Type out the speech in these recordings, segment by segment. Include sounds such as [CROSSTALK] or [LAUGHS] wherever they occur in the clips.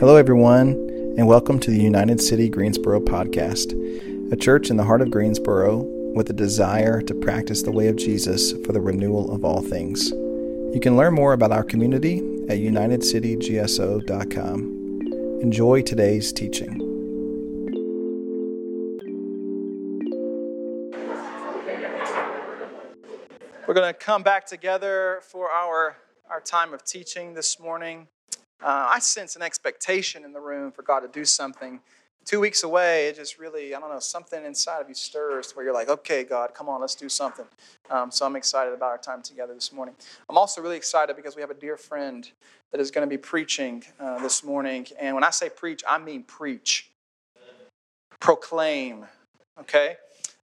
Hello, everyone, and welcome to the United City Greensboro podcast, a church in the heart of Greensboro with a desire to practice the way of Jesus for the renewal of all things. You can learn more about our community at unitedcitygso.com. Enjoy today's teaching. We're going to come back together for our, our time of teaching this morning. Uh, I sense an expectation in the room for God to do something. Two weeks away, it just really, I don't know, something inside of you stirs where you're like, okay, God, come on, let's do something. Um, so I'm excited about our time together this morning. I'm also really excited because we have a dear friend that is going to be preaching uh, this morning. And when I say preach, I mean preach, proclaim, okay?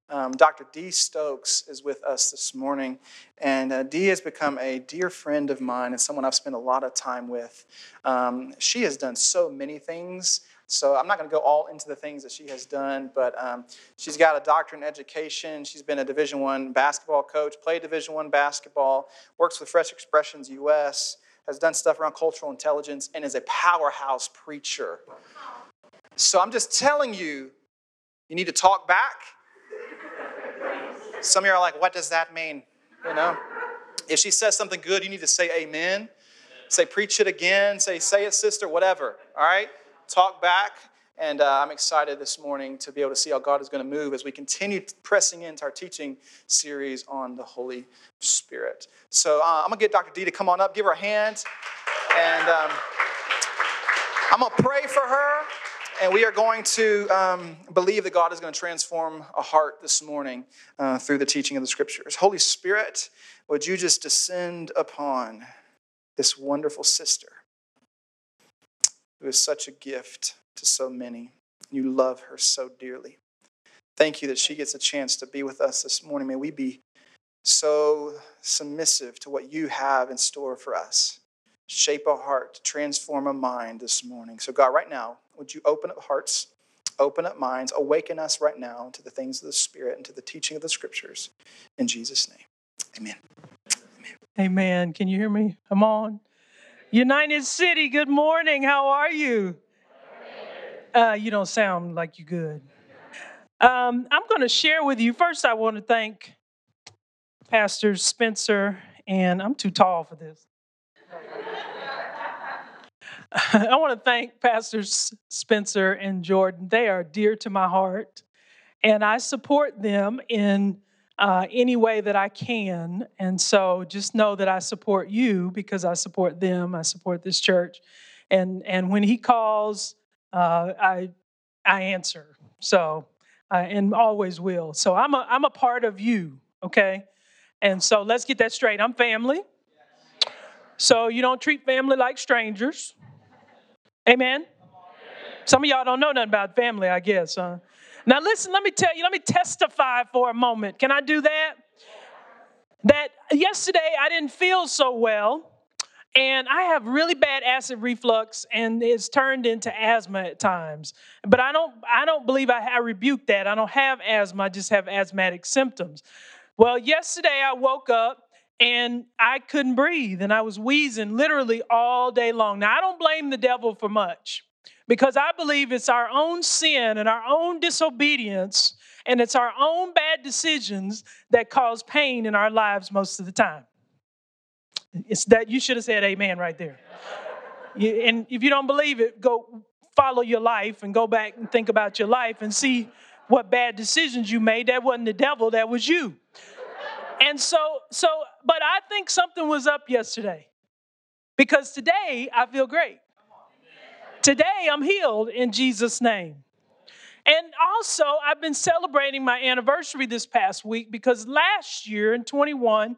Um, Dr. Dee Stokes is with us this morning, and uh, Dee has become a dear friend of mine and someone I've spent a lot of time with. Um, she has done so many things, so I'm not going to go all into the things that she has done, but um, she's got a doctorate in education. She's been a Division One basketball coach, played Division One basketball, works with Fresh Expressions US, has done stuff around cultural intelligence, and is a powerhouse preacher. So I'm just telling you, you need to talk back some of you are like, what does that mean? You know? If she says something good, you need to say amen. Say, preach it again. Say, say it, sister, whatever. All right? Talk back. And uh, I'm excited this morning to be able to see how God is going to move as we continue pressing into our teaching series on the Holy Spirit. So uh, I'm going to get Dr. Dee to come on up, give her a hand. And um, I'm going to pray for her. And we are going to um, believe that God is going to transform a heart this morning uh, through the teaching of the scriptures. Holy Spirit, would you just descend upon this wonderful sister who is such a gift to so many? You love her so dearly. Thank you that she gets a chance to be with us this morning. May we be so submissive to what you have in store for us shape a heart, transform a mind this morning. So, God, right now, would you open up hearts, open up minds, awaken us right now to the things of the Spirit and to the teaching of the Scriptures. In Jesus' name, amen. Amen. Amen. Can you hear me? I'm on. United City, good morning. How are you? Uh, you don't sound like you're good. Um, I'm going to share with you. First, I want to thank Pastor Spencer, and I'm too tall for this. [LAUGHS] I want to thank Pastors Spencer and Jordan. They are dear to my heart, and I support them in uh, any way that I can. And so just know that I support you because I support them. I support this church, and and when he calls, uh, I I answer. So uh, and always will. So I'm a I'm a part of you. Okay, and so let's get that straight. I'm family. So you don't treat family like strangers. Amen? Some of y'all don't know nothing about family, I guess. Huh? Now, listen, let me tell you, let me testify for a moment. Can I do that? That yesterday I didn't feel so well, and I have really bad acid reflux, and it's turned into asthma at times. But I don't, I don't believe I, I rebuke that. I don't have asthma, I just have asthmatic symptoms. Well, yesterday I woke up and I couldn't breathe and I was wheezing literally all day long. Now, I don't blame the devil for much because I believe it's our own sin and our own disobedience and it's our own bad decisions that cause pain in our lives most of the time. It's that you should have said amen right there. and if you don't believe it, go follow your life and go back and think about your life and see what bad decisions you made. That wasn't the devil, that was you. And so, so, but I think something was up yesterday because today I feel great. Today I'm healed in Jesus' name. And also, I've been celebrating my anniversary this past week because last year in 21,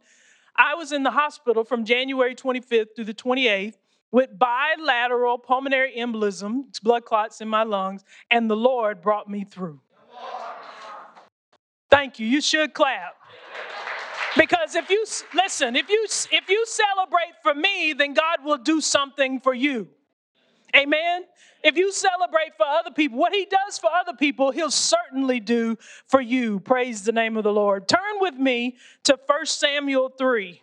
I was in the hospital from January 25th through the 28th with bilateral pulmonary embolism, blood clots in my lungs, and the Lord brought me through. Thank you. You should clap. Because if you listen, if you if you celebrate for me, then God will do something for you. Amen. If you celebrate for other people, what he does for other people, he'll certainly do for you. Praise the name of the Lord. Turn with me to 1 Samuel 3.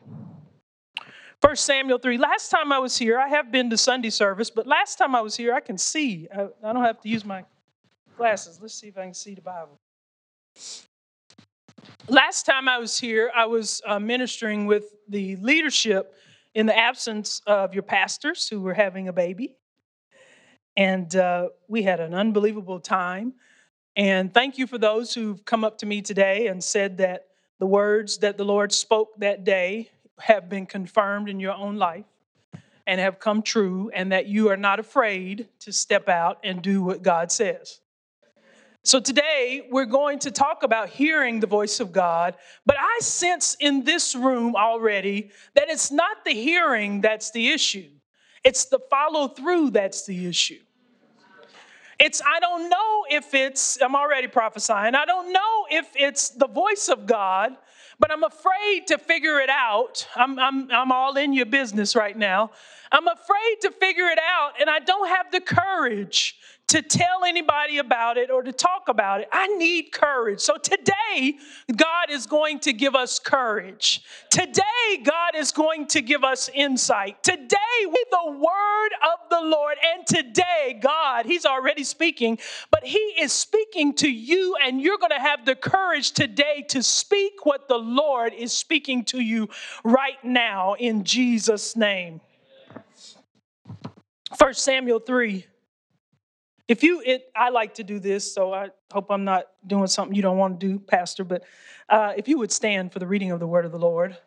1 Samuel 3. Last time I was here, I have been to Sunday service, but last time I was here, I can see. I, I don't have to use my glasses. Let's see if I can see the Bible. Last time I was here, I was uh, ministering with the leadership in the absence of your pastors who were having a baby. And uh, we had an unbelievable time. And thank you for those who've come up to me today and said that the words that the Lord spoke that day have been confirmed in your own life and have come true, and that you are not afraid to step out and do what God says. So, today we're going to talk about hearing the voice of God, but I sense in this room already that it's not the hearing that's the issue, it's the follow through that's the issue. It's, I don't know if it's, I'm already prophesying, I don't know if it's the voice of God, but I'm afraid to figure it out. I'm, I'm, I'm all in your business right now. I'm afraid to figure it out, and I don't have the courage to tell anybody about it or to talk about it. I need courage. So today, God is going to give us courage. Today, God is going to give us insight. Today, with the word of the Lord. And today, God, He's already speaking, but He is speaking to you, and you're going to have the courage today to speak what the Lord is speaking to you right now in Jesus' name. 1 Samuel 3 if you, it, I like to do this, so I hope I'm not doing something you don't want to do, Pastor. But uh, if you would stand for the reading of the Word of the Lord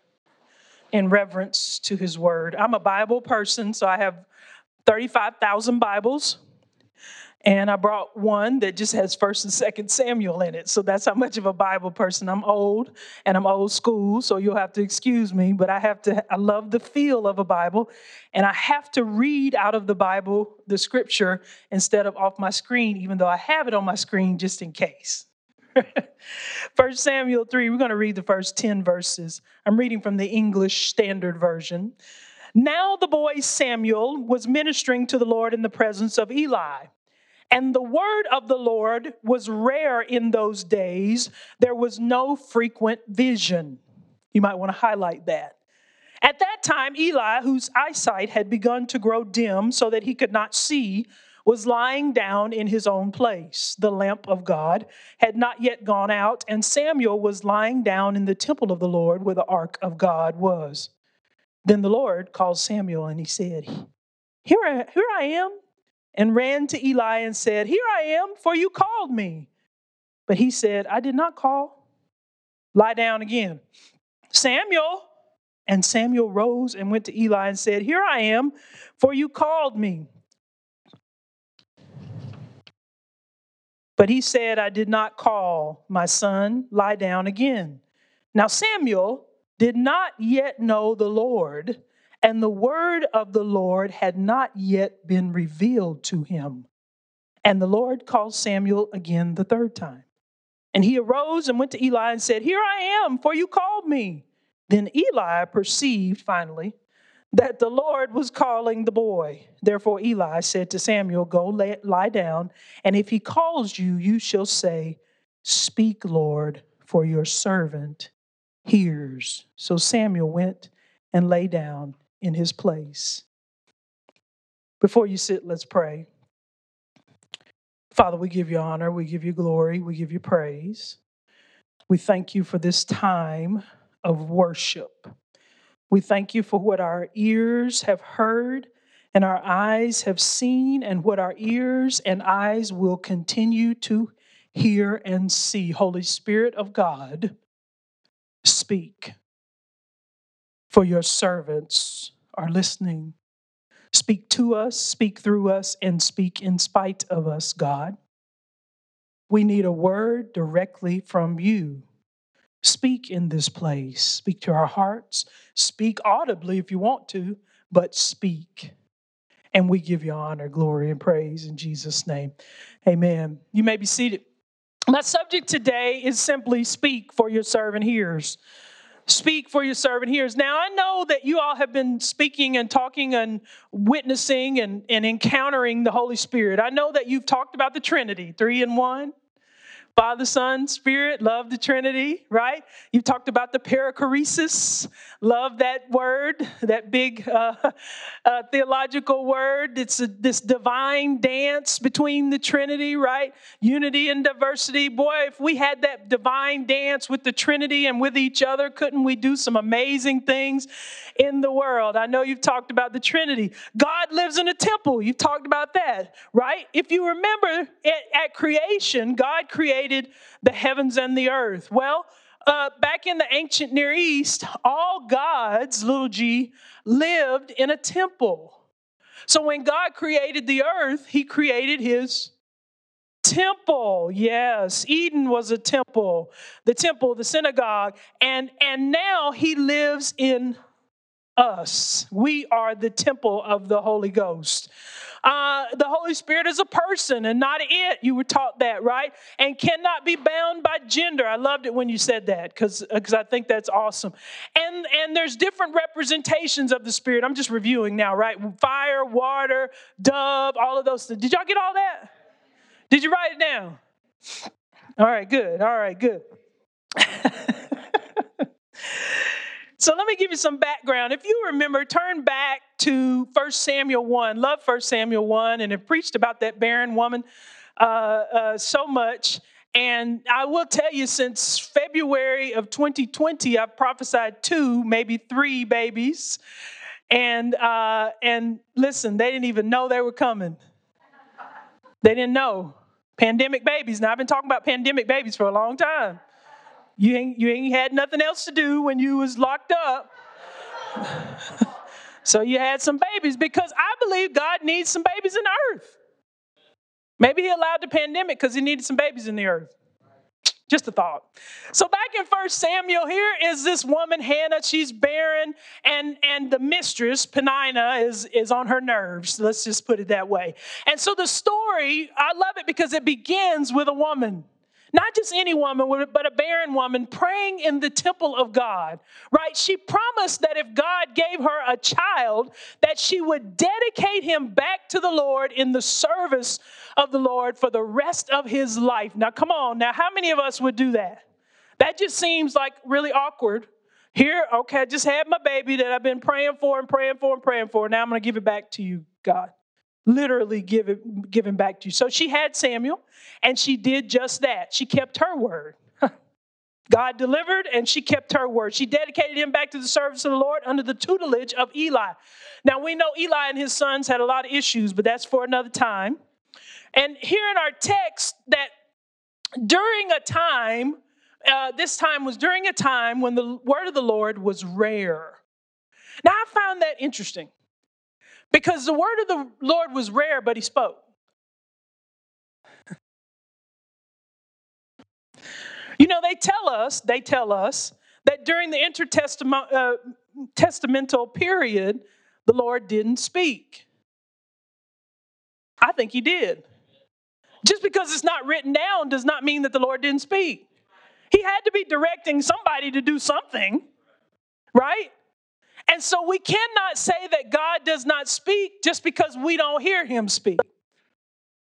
in reverence to His Word. I'm a Bible person, so I have 35,000 Bibles and I brought one that just has First and Second Samuel in it. So that's how much of a Bible person I'm. Old and I'm old school, so you'll have to excuse me. But I have to. I love the feel of a Bible, and I have to read out of the Bible the Scripture instead of off my screen, even though I have it on my screen just in case. [LAUGHS] First Samuel 3, we're going to read the first 10 verses. I'm reading from the English Standard Version. Now the boy Samuel was ministering to the Lord in the presence of Eli. And the word of the Lord was rare in those days. There was no frequent vision. You might want to highlight that. At that time, Eli, whose eyesight had begun to grow dim so that he could not see, was lying down in his own place. The lamp of God had not yet gone out, and Samuel was lying down in the temple of the Lord where the ark of God was. Then the Lord called Samuel, and he said, Here I, here I am and ran to Eli and said, Here I am, for you called me. But he said, I did not call. Lie down again. Samuel. And Samuel rose and went to Eli and said, Here I am, for you called me. But he said, I did not call, my son, lie down again. Now Samuel did not yet know the Lord and the word of the Lord had not yet been revealed to him. And the Lord called Samuel again the third time. And he arose and went to Eli and said, Here I am, for you called me. Then Eli perceived finally that the Lord was calling the boy. Therefore, Eli said to Samuel, Go lay, lie down, and if he calls you, you shall say, Speak, Lord, for your servant hears. So Samuel went and lay down in his place. Before you sit, let's pray. Father, we give you honor, we give you glory, we give you praise. We thank you for this time of worship. We thank you for what our ears have heard and our eyes have seen, and what our ears and eyes will continue to hear and see. Holy Spirit of God, speak for your servants are listening. Speak to us, speak through us, and speak in spite of us, God. We need a word directly from you. Speak in this place. Speak to our hearts. Speak audibly if you want to, but speak. And we give you honor, glory, and praise in Jesus' name. Amen. You may be seated. My subject today is simply speak for your servant hears speak for your servant hears. Now, I know that you all have been speaking and talking and witnessing and, and encountering the Holy Spirit. I know that you've talked about the Trinity, three in one. Father, Son, Spirit, love the Trinity, right? You've talked about the perichoresis Love that word, that big uh, [LAUGHS] uh, theological word. It's a, this divine dance between the Trinity, right? Unity and diversity. Boy, if we had that divine dance with the Trinity and with each other, couldn't we do some amazing things in the world? I know you've talked about the Trinity. God lives in a temple. You've talked about that, right? If you remember at, at creation, God created the heavens and the earth. Well, uh, back in the ancient Near East, all gods, little g, lived in a temple. So when God created the earth, he created his temple. Yes, Eden was a temple, the temple, the synagogue. And, and now he lives in us. We are the temple of the Holy Ghost. Uh, the Holy Spirit is a person and not it. You were taught that, right? And cannot be bound by gender. I loved it when you said that because because I think that's awesome. And and there's different representations of the Spirit. I'm just reviewing now, right? Fire, water, dove, all of those. Things. Did y'all get all that? Did you write it down? All right, good. All right, good. [LAUGHS] So let me give you some background. If you remember, turn back to 1 Samuel 1. Love 1 Samuel 1 and have preached about that barren woman uh, uh, so much. And I will tell you, since February of 2020, I've prophesied two, maybe three babies. And, uh, and listen, they didn't even know they were coming. They didn't know. Pandemic babies. Now, I've been talking about pandemic babies for a long time. You ain't, you ain't had nothing else to do when you was locked up. [LAUGHS] so you had some babies because I believe God needs some babies in the earth. Maybe he allowed the pandemic because he needed some babies in the earth. Just a thought. So back in First Samuel, here is this woman, Hannah. She's barren, and, and the mistress, Peninnah, is, is on her nerves. Let's just put it that way. And so the story, I love it because it begins with a woman. Not just any woman, but a barren woman praying in the temple of God, right? She promised that if God gave her a child, that she would dedicate him back to the Lord in the service of the Lord for the rest of his life. Now, come on. Now, how many of us would do that? That just seems like really awkward. Here, okay, I just had my baby that I've been praying for and praying for and praying for. Now I'm going to give it back to you, God literally give it, given back to you. So she had Samuel, and she did just that. She kept her word. [LAUGHS] God delivered, and she kept her word. She dedicated him back to the service of the Lord under the tutelage of Eli. Now, we know Eli and his sons had a lot of issues, but that's for another time. And here in our text, that during a time, uh, this time was during a time when the word of the Lord was rare. Now, I found that interesting because the word of the Lord was rare, but he spoke. you know, they tell us, they tell us that during the intertestamental uh, period, the Lord didn't speak. I think he did. Just because it's not written down does not mean that the Lord didn't speak. He had to be directing somebody to do something, right? And so we cannot say that God does not speak just because we don't hear him speak.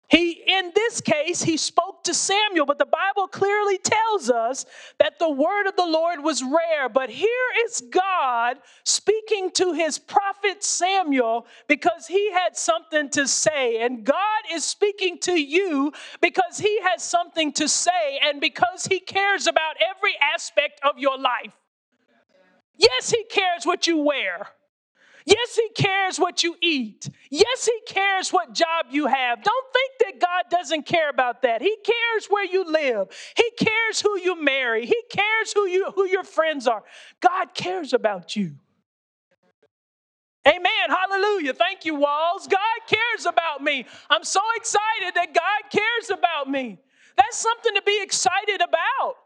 He, in this case, he spoke to Samuel, but the Bible clearly tells us that the word of the Lord was rare. But here is God speaking to his prophet Samuel because he had something to say. And God is speaking to you because he has something to say and because he cares about every aspect of your life. Yes, He cares what you wear. Yes, He cares what you eat. Yes, He cares what job you have. Don't think that God doesn't care about that. He cares where you live. He cares who you marry. He cares who you who your friends are. God cares about you. Amen. Hallelujah. Thank you, Walls. God cares about me. I'm so excited that God cares about me. That's something to be excited about.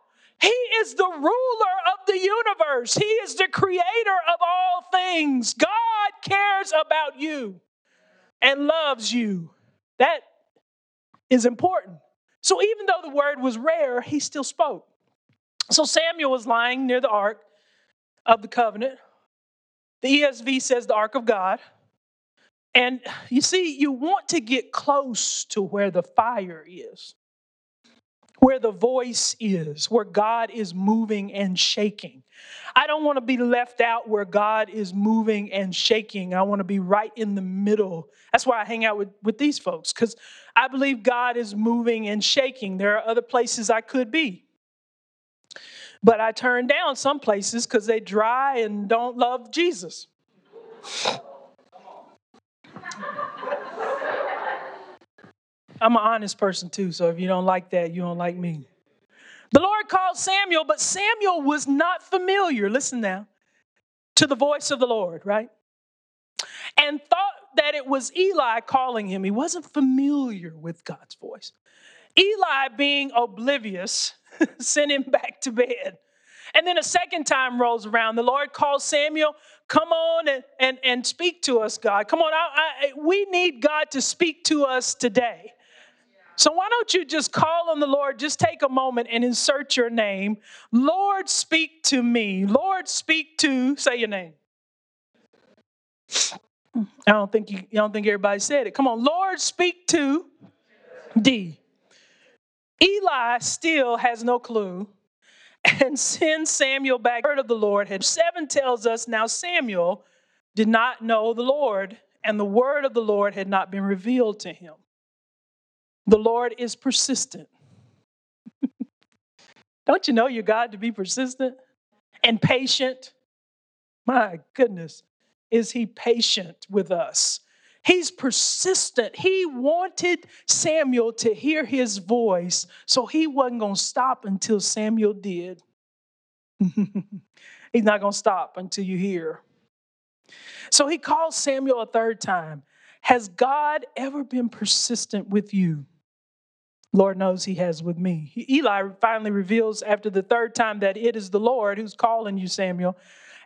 He is the ruler of the universe. He is the creator of all things. God cares about you and loves you. That is important. So even though the word was rare, he still spoke. So Samuel was lying near the ark of the covenant. The ESV says the ark of God. And you see, you want to get close to where the fire is. Where the voice is, where God is moving and shaking. I don't want to be left out where God is moving and shaking. I want to be right in the middle. That's why I hang out with, with these folks, because I believe God is moving and shaking. There are other places I could be. But I turn down some places because they dry and don't love Jesus. I'm an honest person too, so if you don't like that, you don't like me. The Lord called Samuel, but Samuel was not familiar, listen now, to the voice of the Lord, right? And thought that it was Eli calling him. He wasn't familiar with God's voice. Eli, being oblivious, [LAUGHS] sent him back to bed. And then a second time rolls around. The Lord calls Samuel, come on and, and, and speak to us, God. Come on, I, I, we need God to speak to us today. So why don't you just call on the Lord? Just take a moment and insert your name. Lord, speak to me. Lord, speak to, say your name. I don't think you, I don't think everybody said it. Come on, Lord, speak to Dee. Eli still has no clue and sends Samuel back. Word of the Lord had seven tells us now Samuel did not know the Lord, and the word of the Lord had not been revealed to him. The Lord is persistent. [LAUGHS] Don't you know your God to be persistent and patient? My goodness, is He patient with us? He's persistent. He wanted Samuel to hear his voice, so he wasn't going to stop until Samuel did. [LAUGHS] He's not going to stop until you hear. So he calls Samuel a third time. Has God ever been persistent with you? Lord knows he has with me. Eli finally reveals after the third time that it is the Lord who's calling you, Samuel,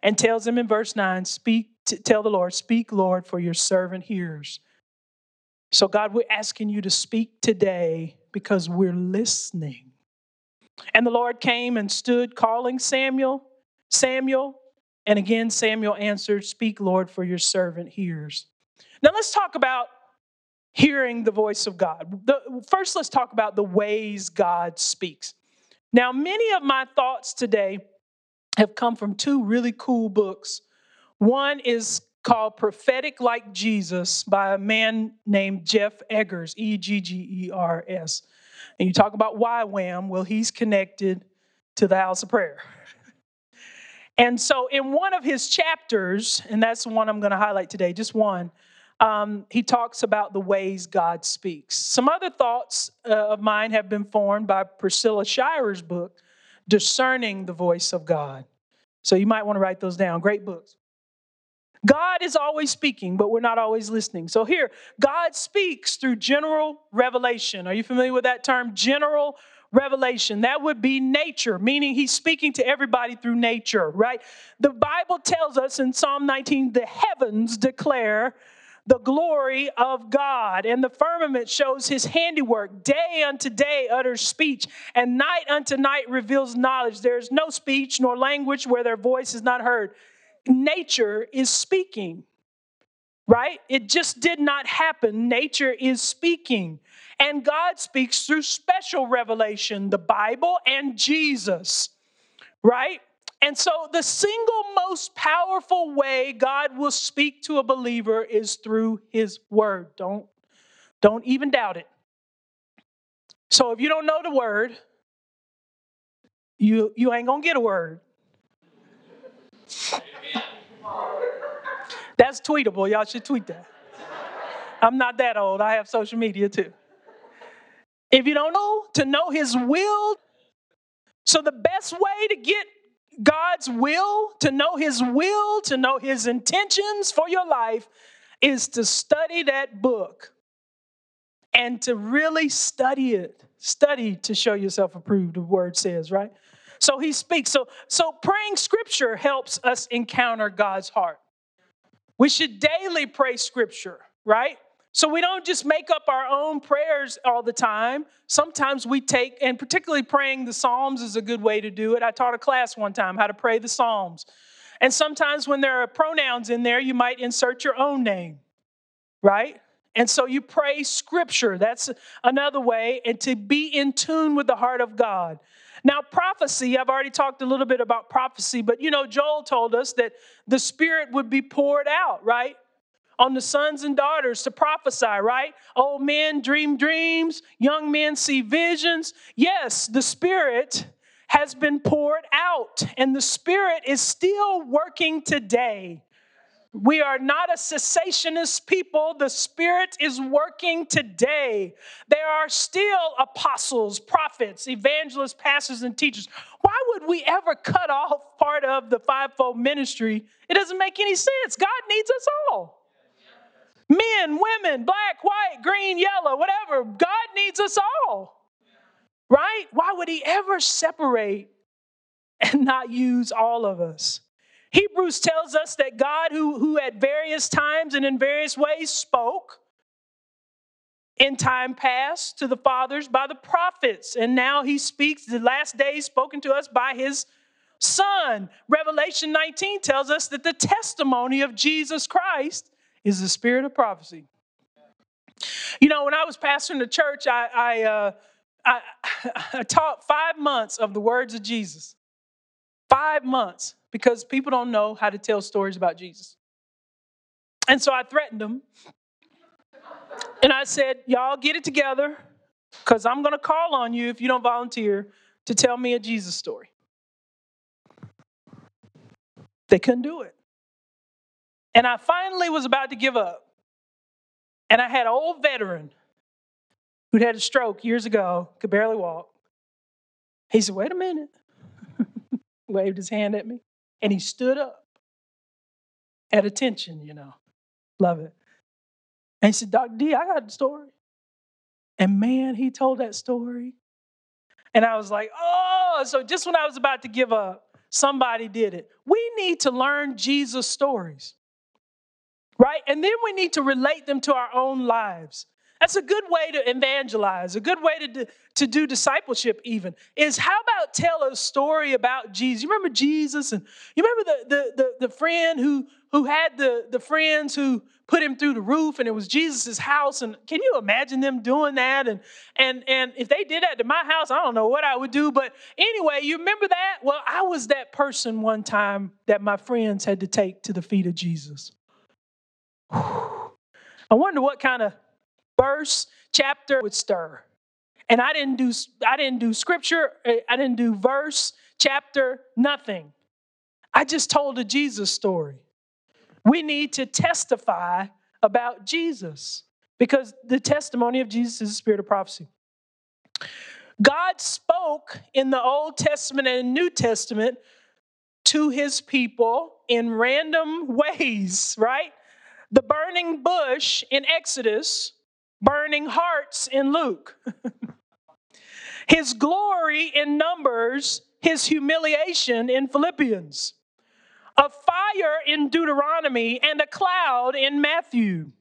and tells him in verse 9, Speak, tell the Lord, speak, Lord, for your servant hears. So, God, we're asking you to speak today because we're listening. And the Lord came and stood calling Samuel, Samuel, and again Samuel answered, Speak, Lord, for your servant hears. Now let's talk about hearing the voice of God. The, first, let's talk about the ways God speaks. Now, many of my thoughts today have come from two really cool books. One is called Prophetic Like Jesus by a man named Jeff Eggers, E G G E R S. And you talk about YWAM, well, he's connected to the house of prayer. And so, in one of his chapters, and that's the one I'm going to highlight today, just one, um, he talks about the ways God speaks. Some other thoughts uh, of mine have been formed by Priscilla Shirer's book, Discerning the Voice of God. So you might want to write those down. Great books. God is always speaking, but we're not always listening. So here, God speaks through general revelation. Are you familiar with that term? General revelation. That would be nature, meaning he's speaking to everybody through nature, right? The Bible tells us in Psalm 19 the heavens declare the glory of God. And the firmament shows his handiwork. Day unto day utters speech, and night unto night reveals knowledge. There is no speech nor language where their voice is not heard. Nature is speaking, right? It just did not happen. Nature is speaking. And God speaks through special revelation, the Bible and Jesus, right? And so, the single most powerful way God will speak to a believer is through His Word. Don't, don't even doubt it. So, if you don't know the Word, you, you ain't gonna get a word. That's tweetable. Y'all should tweet that. I'm not that old. I have social media too. If you don't know to know His will, so the best way to get God's will, to know His will, to know His intentions for your life, is to study that book and to really study it. Study to show yourself approved, the word says, right? So he speaks. So, so praying scripture helps us encounter God's heart. We should daily pray scripture, right? So we don't just make up our own prayers all the time. Sometimes we take, and particularly praying the Psalms is a good way to do it. I taught a class one time how to pray the Psalms. And sometimes when there are pronouns in there, you might insert your own name, right? And so you pray scripture. That's another way, and to be in tune with the heart of God. Now, prophecy, I've already talked a little bit about prophecy, but you know, Joel told us that the Spirit would be poured out, right? On the sons and daughters to prophesy, right? Old men dream dreams, young men see visions. Yes, the Spirit has been poured out, and the Spirit is still working today. We are not a cessationist people. The Spirit is working today. There are still apostles, prophets, evangelists, pastors, and teachers. Why would we ever cut off part of the fivefold ministry? It doesn't make any sense. God needs us all men, women, black, white, green, yellow, whatever. God needs us all. Right? Why would He ever separate and not use all of us? Hebrews tells us that God, who, who at various times and in various ways spoke in time past to the fathers by the prophets, and now he speaks the last days spoken to us by his son. Revelation 19 tells us that the testimony of Jesus Christ is the spirit of prophecy. You know, when I was pastoring the church, I, I, uh, I, [LAUGHS] I taught five months of the words of Jesus. Five months because people don't know how to tell stories about Jesus. And so I threatened them. And I said, Y'all get it together because I'm going to call on you if you don't volunteer to tell me a Jesus story. They couldn't do it. And I finally was about to give up. And I had an old veteran who'd had a stroke years ago, could barely walk. He said, Wait a minute [LAUGHS] waved his hand at me, and he stood up at attention, you know. Love it. And he said, Dr. Dee, I got a story. And man, he told that story. And I was like, oh, so just when I was about to give up, somebody did it. We need to learn Jesus' stories, right? And then we need to relate them to our own lives. That's a good way to evangelize, a good way to to do discipleship, even, is how about tell a story about Jesus? You remember Jesus? And you remember the, the, the, the friend who, who had the, the friends who put him through the roof and it was Jesus' house. And can you imagine them doing that? And, and, and if they did that to my house, I don't know what I would do. But anyway, you remember that? Well, I was that person one time that my friends had to take to the feet of Jesus. [SIGHS] I wonder what kind of verse, chapter would stir. And I didn't do I didn't do scripture, eh, I didn't do verse, chapter, nothing. I just told a Jesus story. We need to testify about Jesus because the testimony of Jesus is the spirit of prophecy. God spoke in the Old Testament and New Testament to his people in random [LAUGHS] ways, right? The burning bush in Exodus burning hearts in Luke, [LAUGHS] his glory in Numbers, his humiliation in Philippians, a fire in Deuteronomy, and a cloud in Matthew.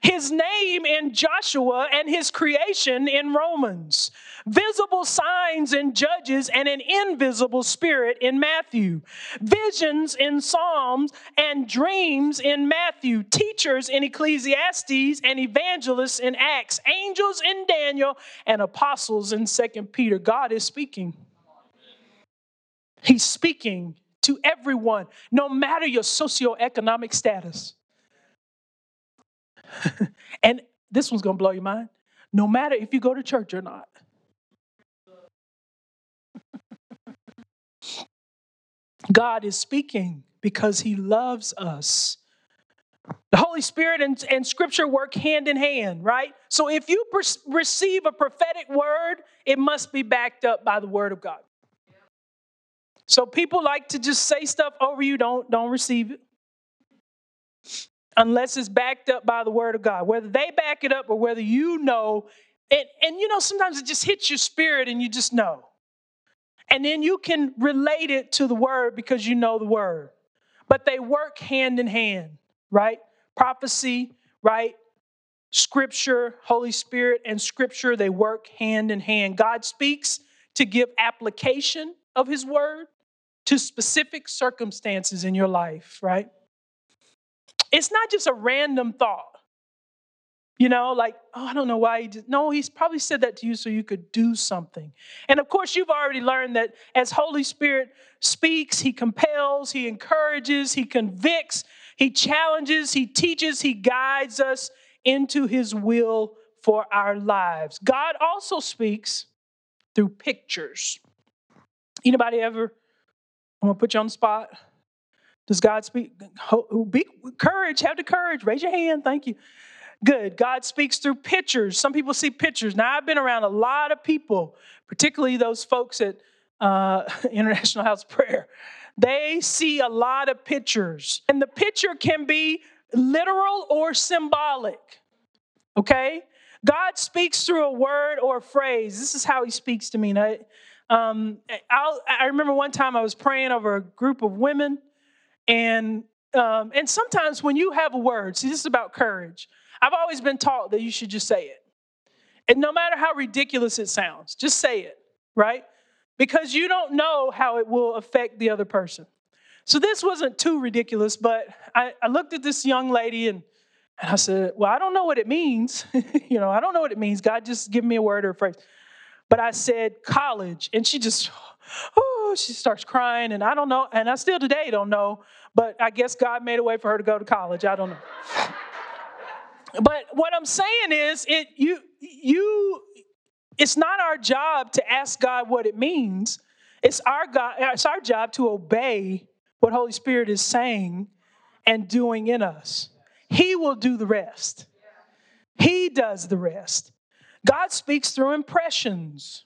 His name in Joshua and his creation in Romans, visible signs in Judges and an invisible spirit in Matthew, visions in Psalms and dreams in Matthew, teachers in Ecclesiastes and evangelists in Acts, angels in Daniel and apostles in Second Peter. God is speaking. He's speaking to everyone, no matter your socioeconomic status. [LAUGHS] and this one's going to blow your mind. No matter if you go to church or not. God is speaking because he loves us. The Holy Spirit and, and Scripture work hand in hand, right? So if you per- receive a prophetic word, it must be backed up by the Word of God. So people like to just say stuff over you, don't, don't receive it unless it's backed up by the word of God. Whether they back it up or whether you know, and, and you know, sometimes it just hits your spirit and you just know. And then you can relate it to the word because you know the word. But they work hand in hand, right? Prophecy, right? Scripture, Holy Spirit, and Scripture, they work hand in hand. God speaks to give application of His word to specific circumstances in your life, right? It's not just a random thought. You know, like, oh, I don't know why he did. No, he's probably said that to you so you could do something. And of course, you've already learned that as Holy Spirit speaks, he compels, he encourages, he convicts, he challenges, he teaches, he guides us into his will for our lives. God also speaks through pictures. Anybody ever? I'm gonna put you on the spot. Does God speak? Be courage. Have the courage. Raise your hand. Thank you. Good. God speaks through pictures. Some people see pictures. Now, I've been around a lot of people, particularly those folks at uh, [LAUGHS] International House of Prayer. They see a lot of pictures, and the picture can be literal or symbolic. Okay? God speaks through a word or a phrase. This is how He speaks to me. And I, um, i remember one time I was praying over a group of women, and um, and sometimes when you have a word, see, this is about courage. I've always been taught that you should just say it. And no matter how ridiculous it sounds, just say it, right? Because you don't know how it will affect the other person. So this wasn't too ridiculous, but I, I looked at this young lady and, and I said, Well, I don't know what it means. [LAUGHS] you know, I don't know what it means. God just give me a word or a phrase. But I said college, and she just, [SIGHS] oh, she starts crying, and I don't know, and I still today don't know, but I guess God made a way for her to go to college. I don't know. [LAUGHS] But what I'm saying is, it you you it's not our job to ask God what it means. It's our God, it's our job to obey what Holy Spirit is saying and doing in us. He will do the rest. He does the rest. God speaks through impressions.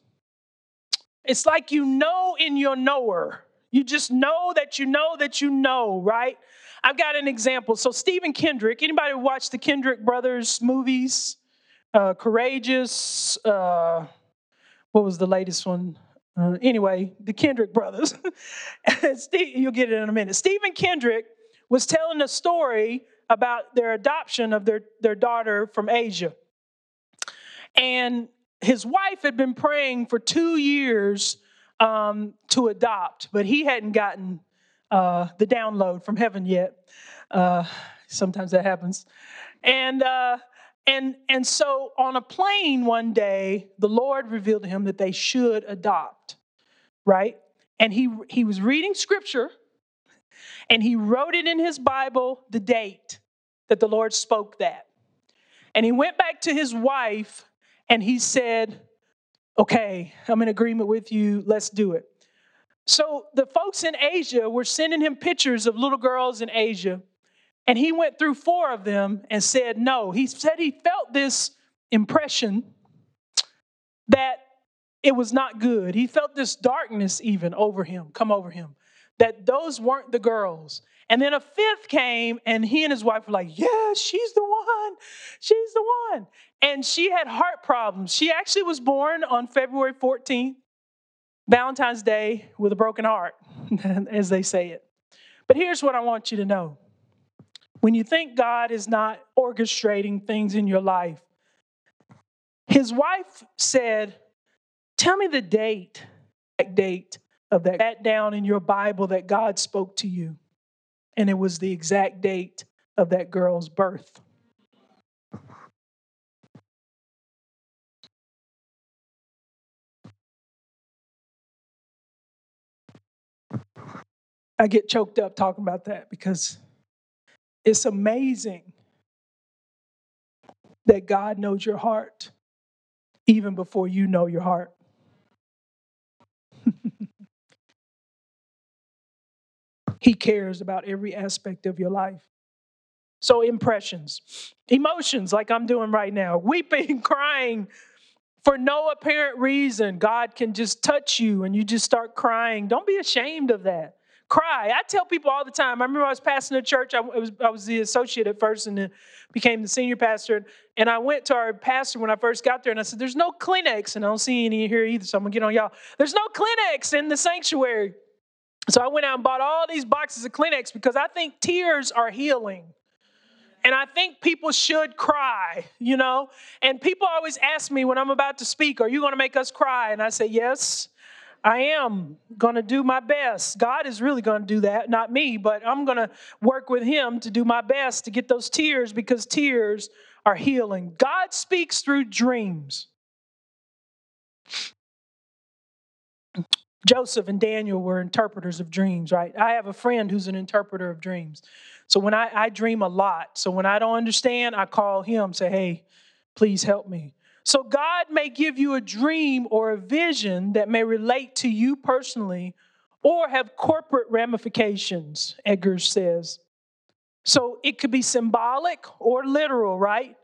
It's like you know in your knower. You just know that you know that you know, right? I've got an example. So Stephen Kendrick, anybody watch the Kendrick brothers movies? Uh, Courageous. Uh, what was the latest one? Uh, anyway, the Kendrick brothers. [LAUGHS] Steve, you'll get it in a minute. Stephen Kendrick was telling a story about their adoption of their, their daughter from Asia. And his wife had been praying for two years um, to adopt, but he hadn't gotten uh, the download from heaven yet. Uh, sometimes that happens. And, uh, and, and so on a plane one day, the Lord revealed to him that they should adopt, right? And he, he was reading scripture and he wrote it in his Bible the date that the Lord spoke that. And he went back to his wife and he said, Okay, I'm in agreement with you, let's do it. So the folks in Asia were sending him pictures of little girls in Asia, and he went through four of them and said no. He said he felt this impression that it was not good. He felt this darkness even over him, come over him, that those weren't the girls. And then a fifth came, and he and his wife were like, Yeah, she's the one. She's the one. And she had heart problems. She actually was born on February 14th, Valentine's Day with a broken heart, [LAUGHS] as they say it. But here's what I want you to know when you think God is not orchestrating things in your life, his wife said, Tell me the date, date of that, that down in your Bible that God spoke to you. And it was the exact date of that girl's birth. I get choked up talking about that because it's amazing that God knows your heart even before you know your heart. [LAUGHS] he cares about every aspect of your life. So, impressions, emotions, like I'm doing right now, [LAUGHS] weeping, crying for no apparent reason. God can just touch you and you just start crying. Don't be ashamed of that cry. I tell people all the time. I remember I was passing a church. I was, I was the associate at first and then became the senior pastor. And I went to our pastor when I first got there and I said, There's no Kleenex. And I don't see any here either, so I'm going to get on y'all. There's no Kleenex in the sanctuary. So I went out and bought all these boxes of Kleenex because I think tears are healing. And I think people should cry, you know? And people always ask me when I'm about to speak, Are you going to make us cry? And I say, Yes. I am going to do my best. God is really going to do that, not me, but I'm going to work with Him to do my best to get those tears because tears are healing. God speaks through dreams. Joseph and Daniel were interpreters of dreams, right? I have a friend who's an interpreter of dreams. So when I, I dream a lot, so when I don't understand, I call him, say, hey, please help me. So God may give you a dream or a vision that may relate to you personally or have corporate ramifications, Eggers says. So it could be symbolic or literal, right?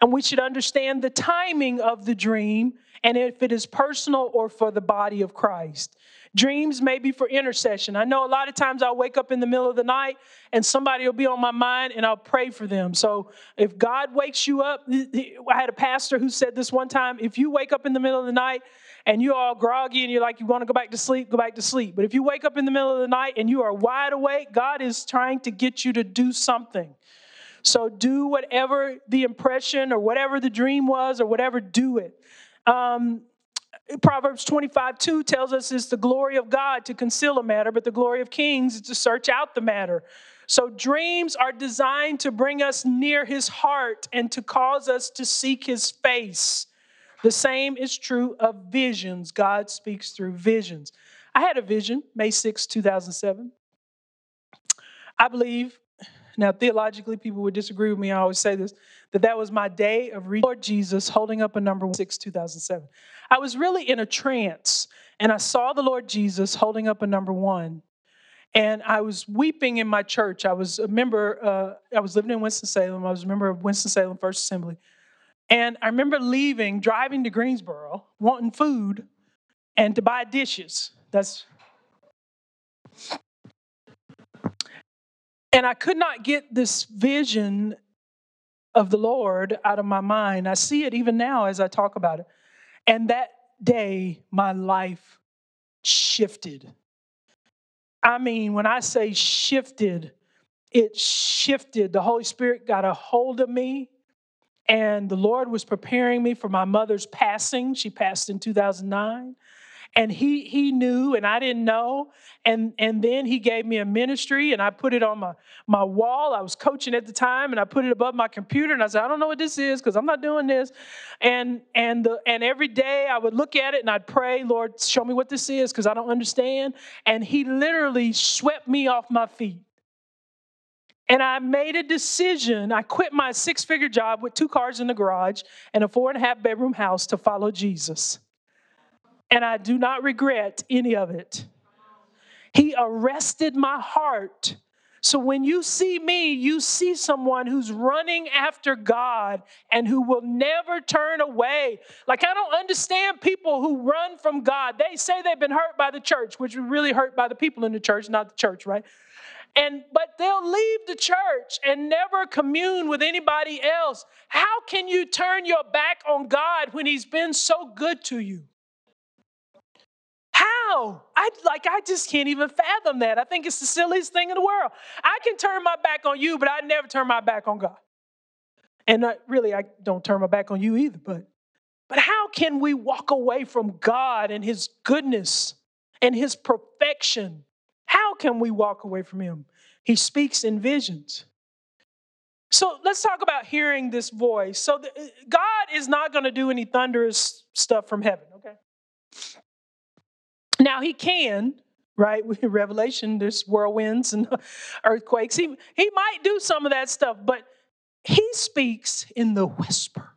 And we should understand the timing of the dream and if it is personal or for the body of Christ. Dreams may be for intercession. I know a lot of times I'll wake up in the middle of the night and somebody will be on my mind and I'll pray for them. So if God wakes you up, I had a pastor who said this one time if you wake up in the middle of the night and you're all groggy and you're like, you want to go back to sleep, go back to sleep. But if you wake up in the middle of the night and you are wide awake, God is trying to get you to do something. So do whatever the impression or whatever the dream was or whatever, do it. Um, Proverbs 25, 2 tells us it's the glory of God to conceal a matter, but the glory of kings is to search out the matter. So dreams are designed to bring us near his heart and to cause us to seek his face. The same is true of visions. God speaks through visions. I had a vision May 6, 2007. I believe, now theologically, people would disagree with me. I always say this that that was my day of reading Lord Jesus holding up a number 6, 2007. I was really in a trance and I saw the Lord Jesus holding up a number one. And I was weeping in my church. I was a member, uh, I was living in Winston-Salem. I was a member of Winston-Salem First Assembly. And I remember leaving, driving to Greensboro, wanting food and to buy dishes. That's and I could not get this vision of the Lord out of my mind. I see it even now as I talk about it. And that day, my life shifted. I mean, when I say shifted, it shifted. The Holy Spirit got a hold of me and the Lord was preparing me for my mother's passing. She passed in 2009. And he he knew and I didn't know. And and then he gave me a ministry and I put it on my, my wall. I was coaching at the time and I put it above my computer and I said, I don't know what this is because I'm not doing this. And and the and every day I would look at it and I'd pray, Lord, show me what this is because I don't understand. And he literally swept me off my feet. And I made a decision. I quit my six figure job with two cars in the garage and a four and a half bedroom house to follow Jesus. And I do not regret any of it. He arrested my heart. So when you see me, you see someone who's running after God and who will never turn away. Like, I don't understand people who run from God. They say they've been hurt by the church, which was really hurt by the people in the church, not the church, right? and but they'll leave the church and never commune with anybody else how can you turn your back on god when he's been so good to you how i like i just can't even fathom that i think it's the silliest thing in the world i can turn my back on you but i never turn my back on god and I, really i don't turn my back on you either but but how can we walk away from god and his goodness and his perfection how can we walk away from him? He speaks in visions. So let's talk about hearing this voice. So the, uh, God is not going to do any thunderous stuff from heaven, okay? Now he can, right? [LAUGHS] Revelation, there's whirlwinds and [LAUGHS] earthquakes. He, he might do some of that stuff, but he speaks in the whisper.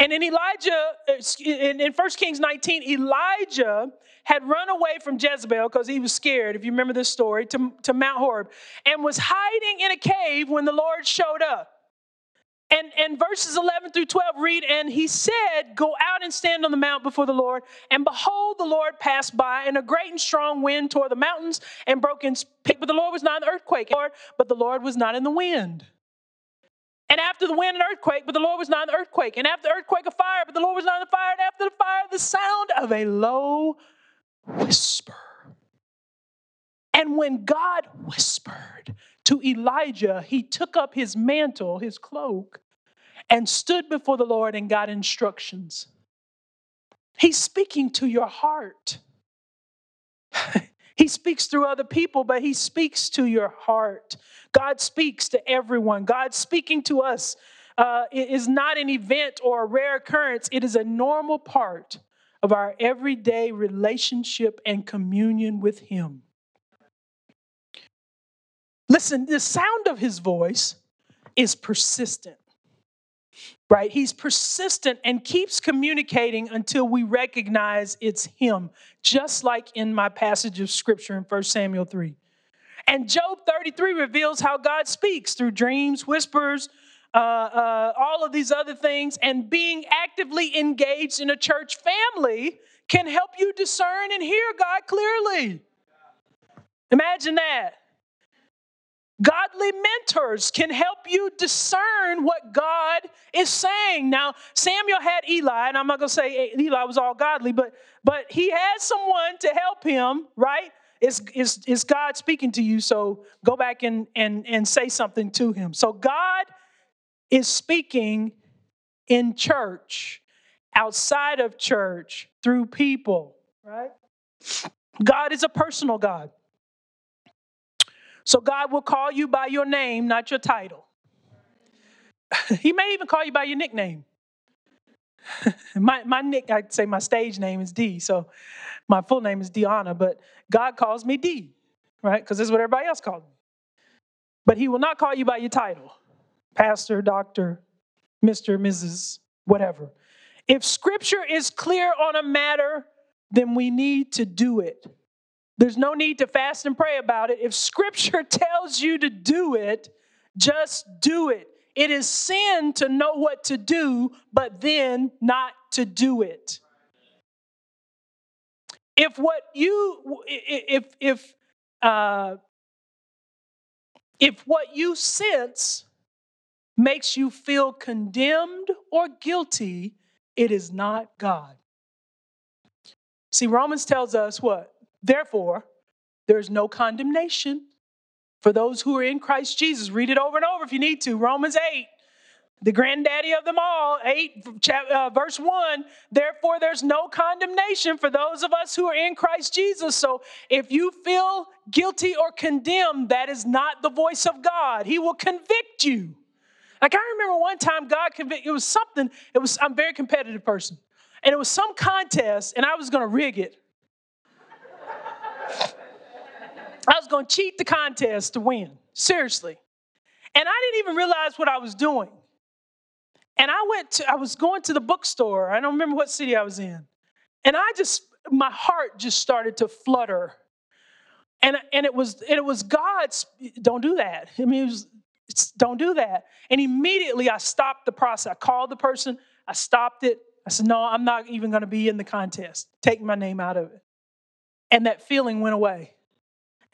And in Elijah, in, in 1 Kings 19, Elijah had run away from Jezebel because he was scared, if you remember this story, to, to Mount Horeb, and was hiding in a cave when the Lord showed up. And, and verses 11 through 12 read, And he said, Go out and stand on the mount before the Lord. And behold, the Lord passed by, and a great and strong wind tore the mountains and broke in. But the Lord was not in the earthquake, but the Lord was not in the wind. And after the wind, an earthquake, but the Lord was not in the earthquake. And after the earthquake, a fire, but the Lord was not in the fire. And after the fire, the sound of a low whisper. And when God whispered to Elijah, he took up his mantle, his cloak, and stood before the Lord and got instructions. He's speaking to your heart. [LAUGHS] He speaks through other people, but He speaks to your heart. God speaks to everyone. God speaking to us uh, is not an event or a rare occurrence, it is a normal part of our everyday relationship and communion with Him. Listen, the sound of His voice is persistent right? He's persistent and keeps communicating until we recognize it's him, just like in my passage of scripture in 1 Samuel 3. And Job 33 reveals how God speaks through dreams, whispers, uh, uh, all of these other things. And being actively engaged in a church family can help you discern and hear God clearly. Imagine that. Godly mentors can help you discern what God is saying. Now, Samuel had Eli, and I'm not going to say Eli was all godly, but but he had someone to help him, right? It's, it's, it's God speaking to you, so go back and, and, and say something to him. So God is speaking in church, outside of church, through people, right? God is a personal God. So God will call you by your name, not your title. [LAUGHS] he may even call you by your nickname. [LAUGHS] my, my nick, I'd say my stage name is Dee, so my full name is Deanna, but God calls me Dee, right? Because this is what everybody else calls me. But he will not call you by your title pastor, doctor, Mr., Mrs., whatever. If scripture is clear on a matter, then we need to do it. There's no need to fast and pray about it. If scripture [LAUGHS] tells you to do it, just do it. It is sin to know what to do, but then not to do it. If what you if if uh, if what you sense makes you feel condemned or guilty, it is not God. See, Romans tells us what? Therefore, there's no condemnation for those who are in Christ Jesus. Read it over and over if you need to. Romans 8, the granddaddy of them all, 8, uh, verse 1. Therefore, there's no condemnation for those of us who are in Christ Jesus. So if you feel guilty or condemned, that is not the voice of God. He will convict you. Like I remember one time God convicted, it was something, it was, I'm a very competitive person. And it was some contest, and I was gonna rig it. I was going to cheat the contest to win, seriously. And I didn't even realize what I was doing. And I went to, I was going to the bookstore. I don't remember what city I was in. And I just, my heart just started to flutter. And, and it was and it was God's, don't do that. I mean, it was, don't do that. And immediately I stopped the process. I called the person, I stopped it. I said, no, I'm not even going to be in the contest. Take my name out of it. And that feeling went away.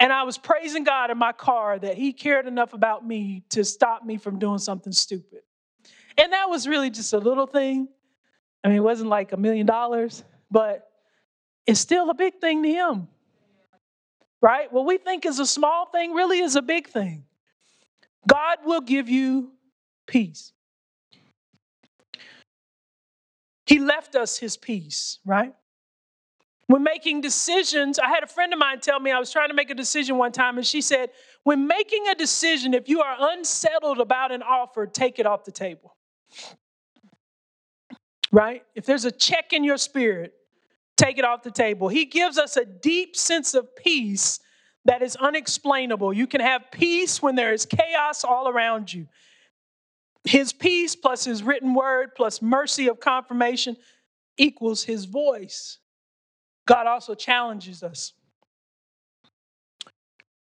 And I was praising God in my car that He cared enough about me to stop me from doing something stupid. And that was really just a little thing. I mean, it wasn't like a million dollars, but it's still a big thing to Him. Right? What we think is a small thing really is a big thing. God will give you peace. He left us His peace, right? When making decisions, I had a friend of mine tell me I was trying to make a decision one time, and she said, When making a decision, if you are unsettled about an offer, take it off the table. Right? If there's a check in your spirit, take it off the table. He gives us a deep sense of peace that is unexplainable. You can have peace when there is chaos all around you. His peace plus his written word plus mercy of confirmation equals his voice. God also challenges us.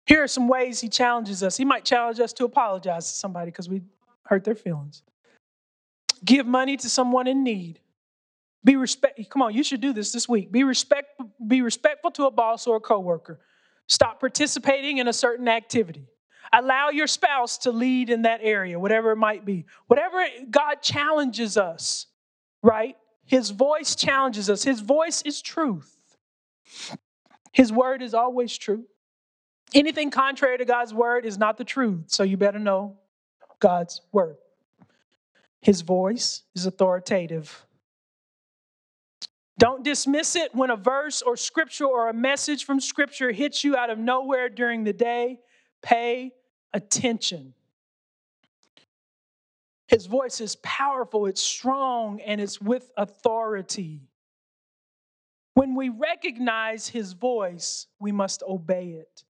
Here are some ways He challenges us. He might challenge us to apologize to somebody because we hurt their feelings. Give money to someone in need. Be respect. Come on, you should do this this week. Be respect. Be respectful to a boss or a coworker. Stop participating in a certain activity. Allow your spouse to lead in that area, whatever it might be. Whatever God challenges us, right? His voice challenges us. His voice is truth. His word is always true. Anything contrary to God's word is not the truth, so you better know God's word. His voice is authoritative. Don't dismiss it when a verse or scripture or a message from scripture hits you out of nowhere during the day. Pay attention. His voice is powerful, it's strong, and it's with authority. When we recognize his voice, we must obey it.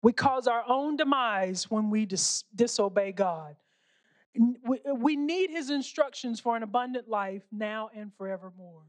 We cause our own demise when we dis- disobey God. We, we need his instructions for an abundant life now and forevermore.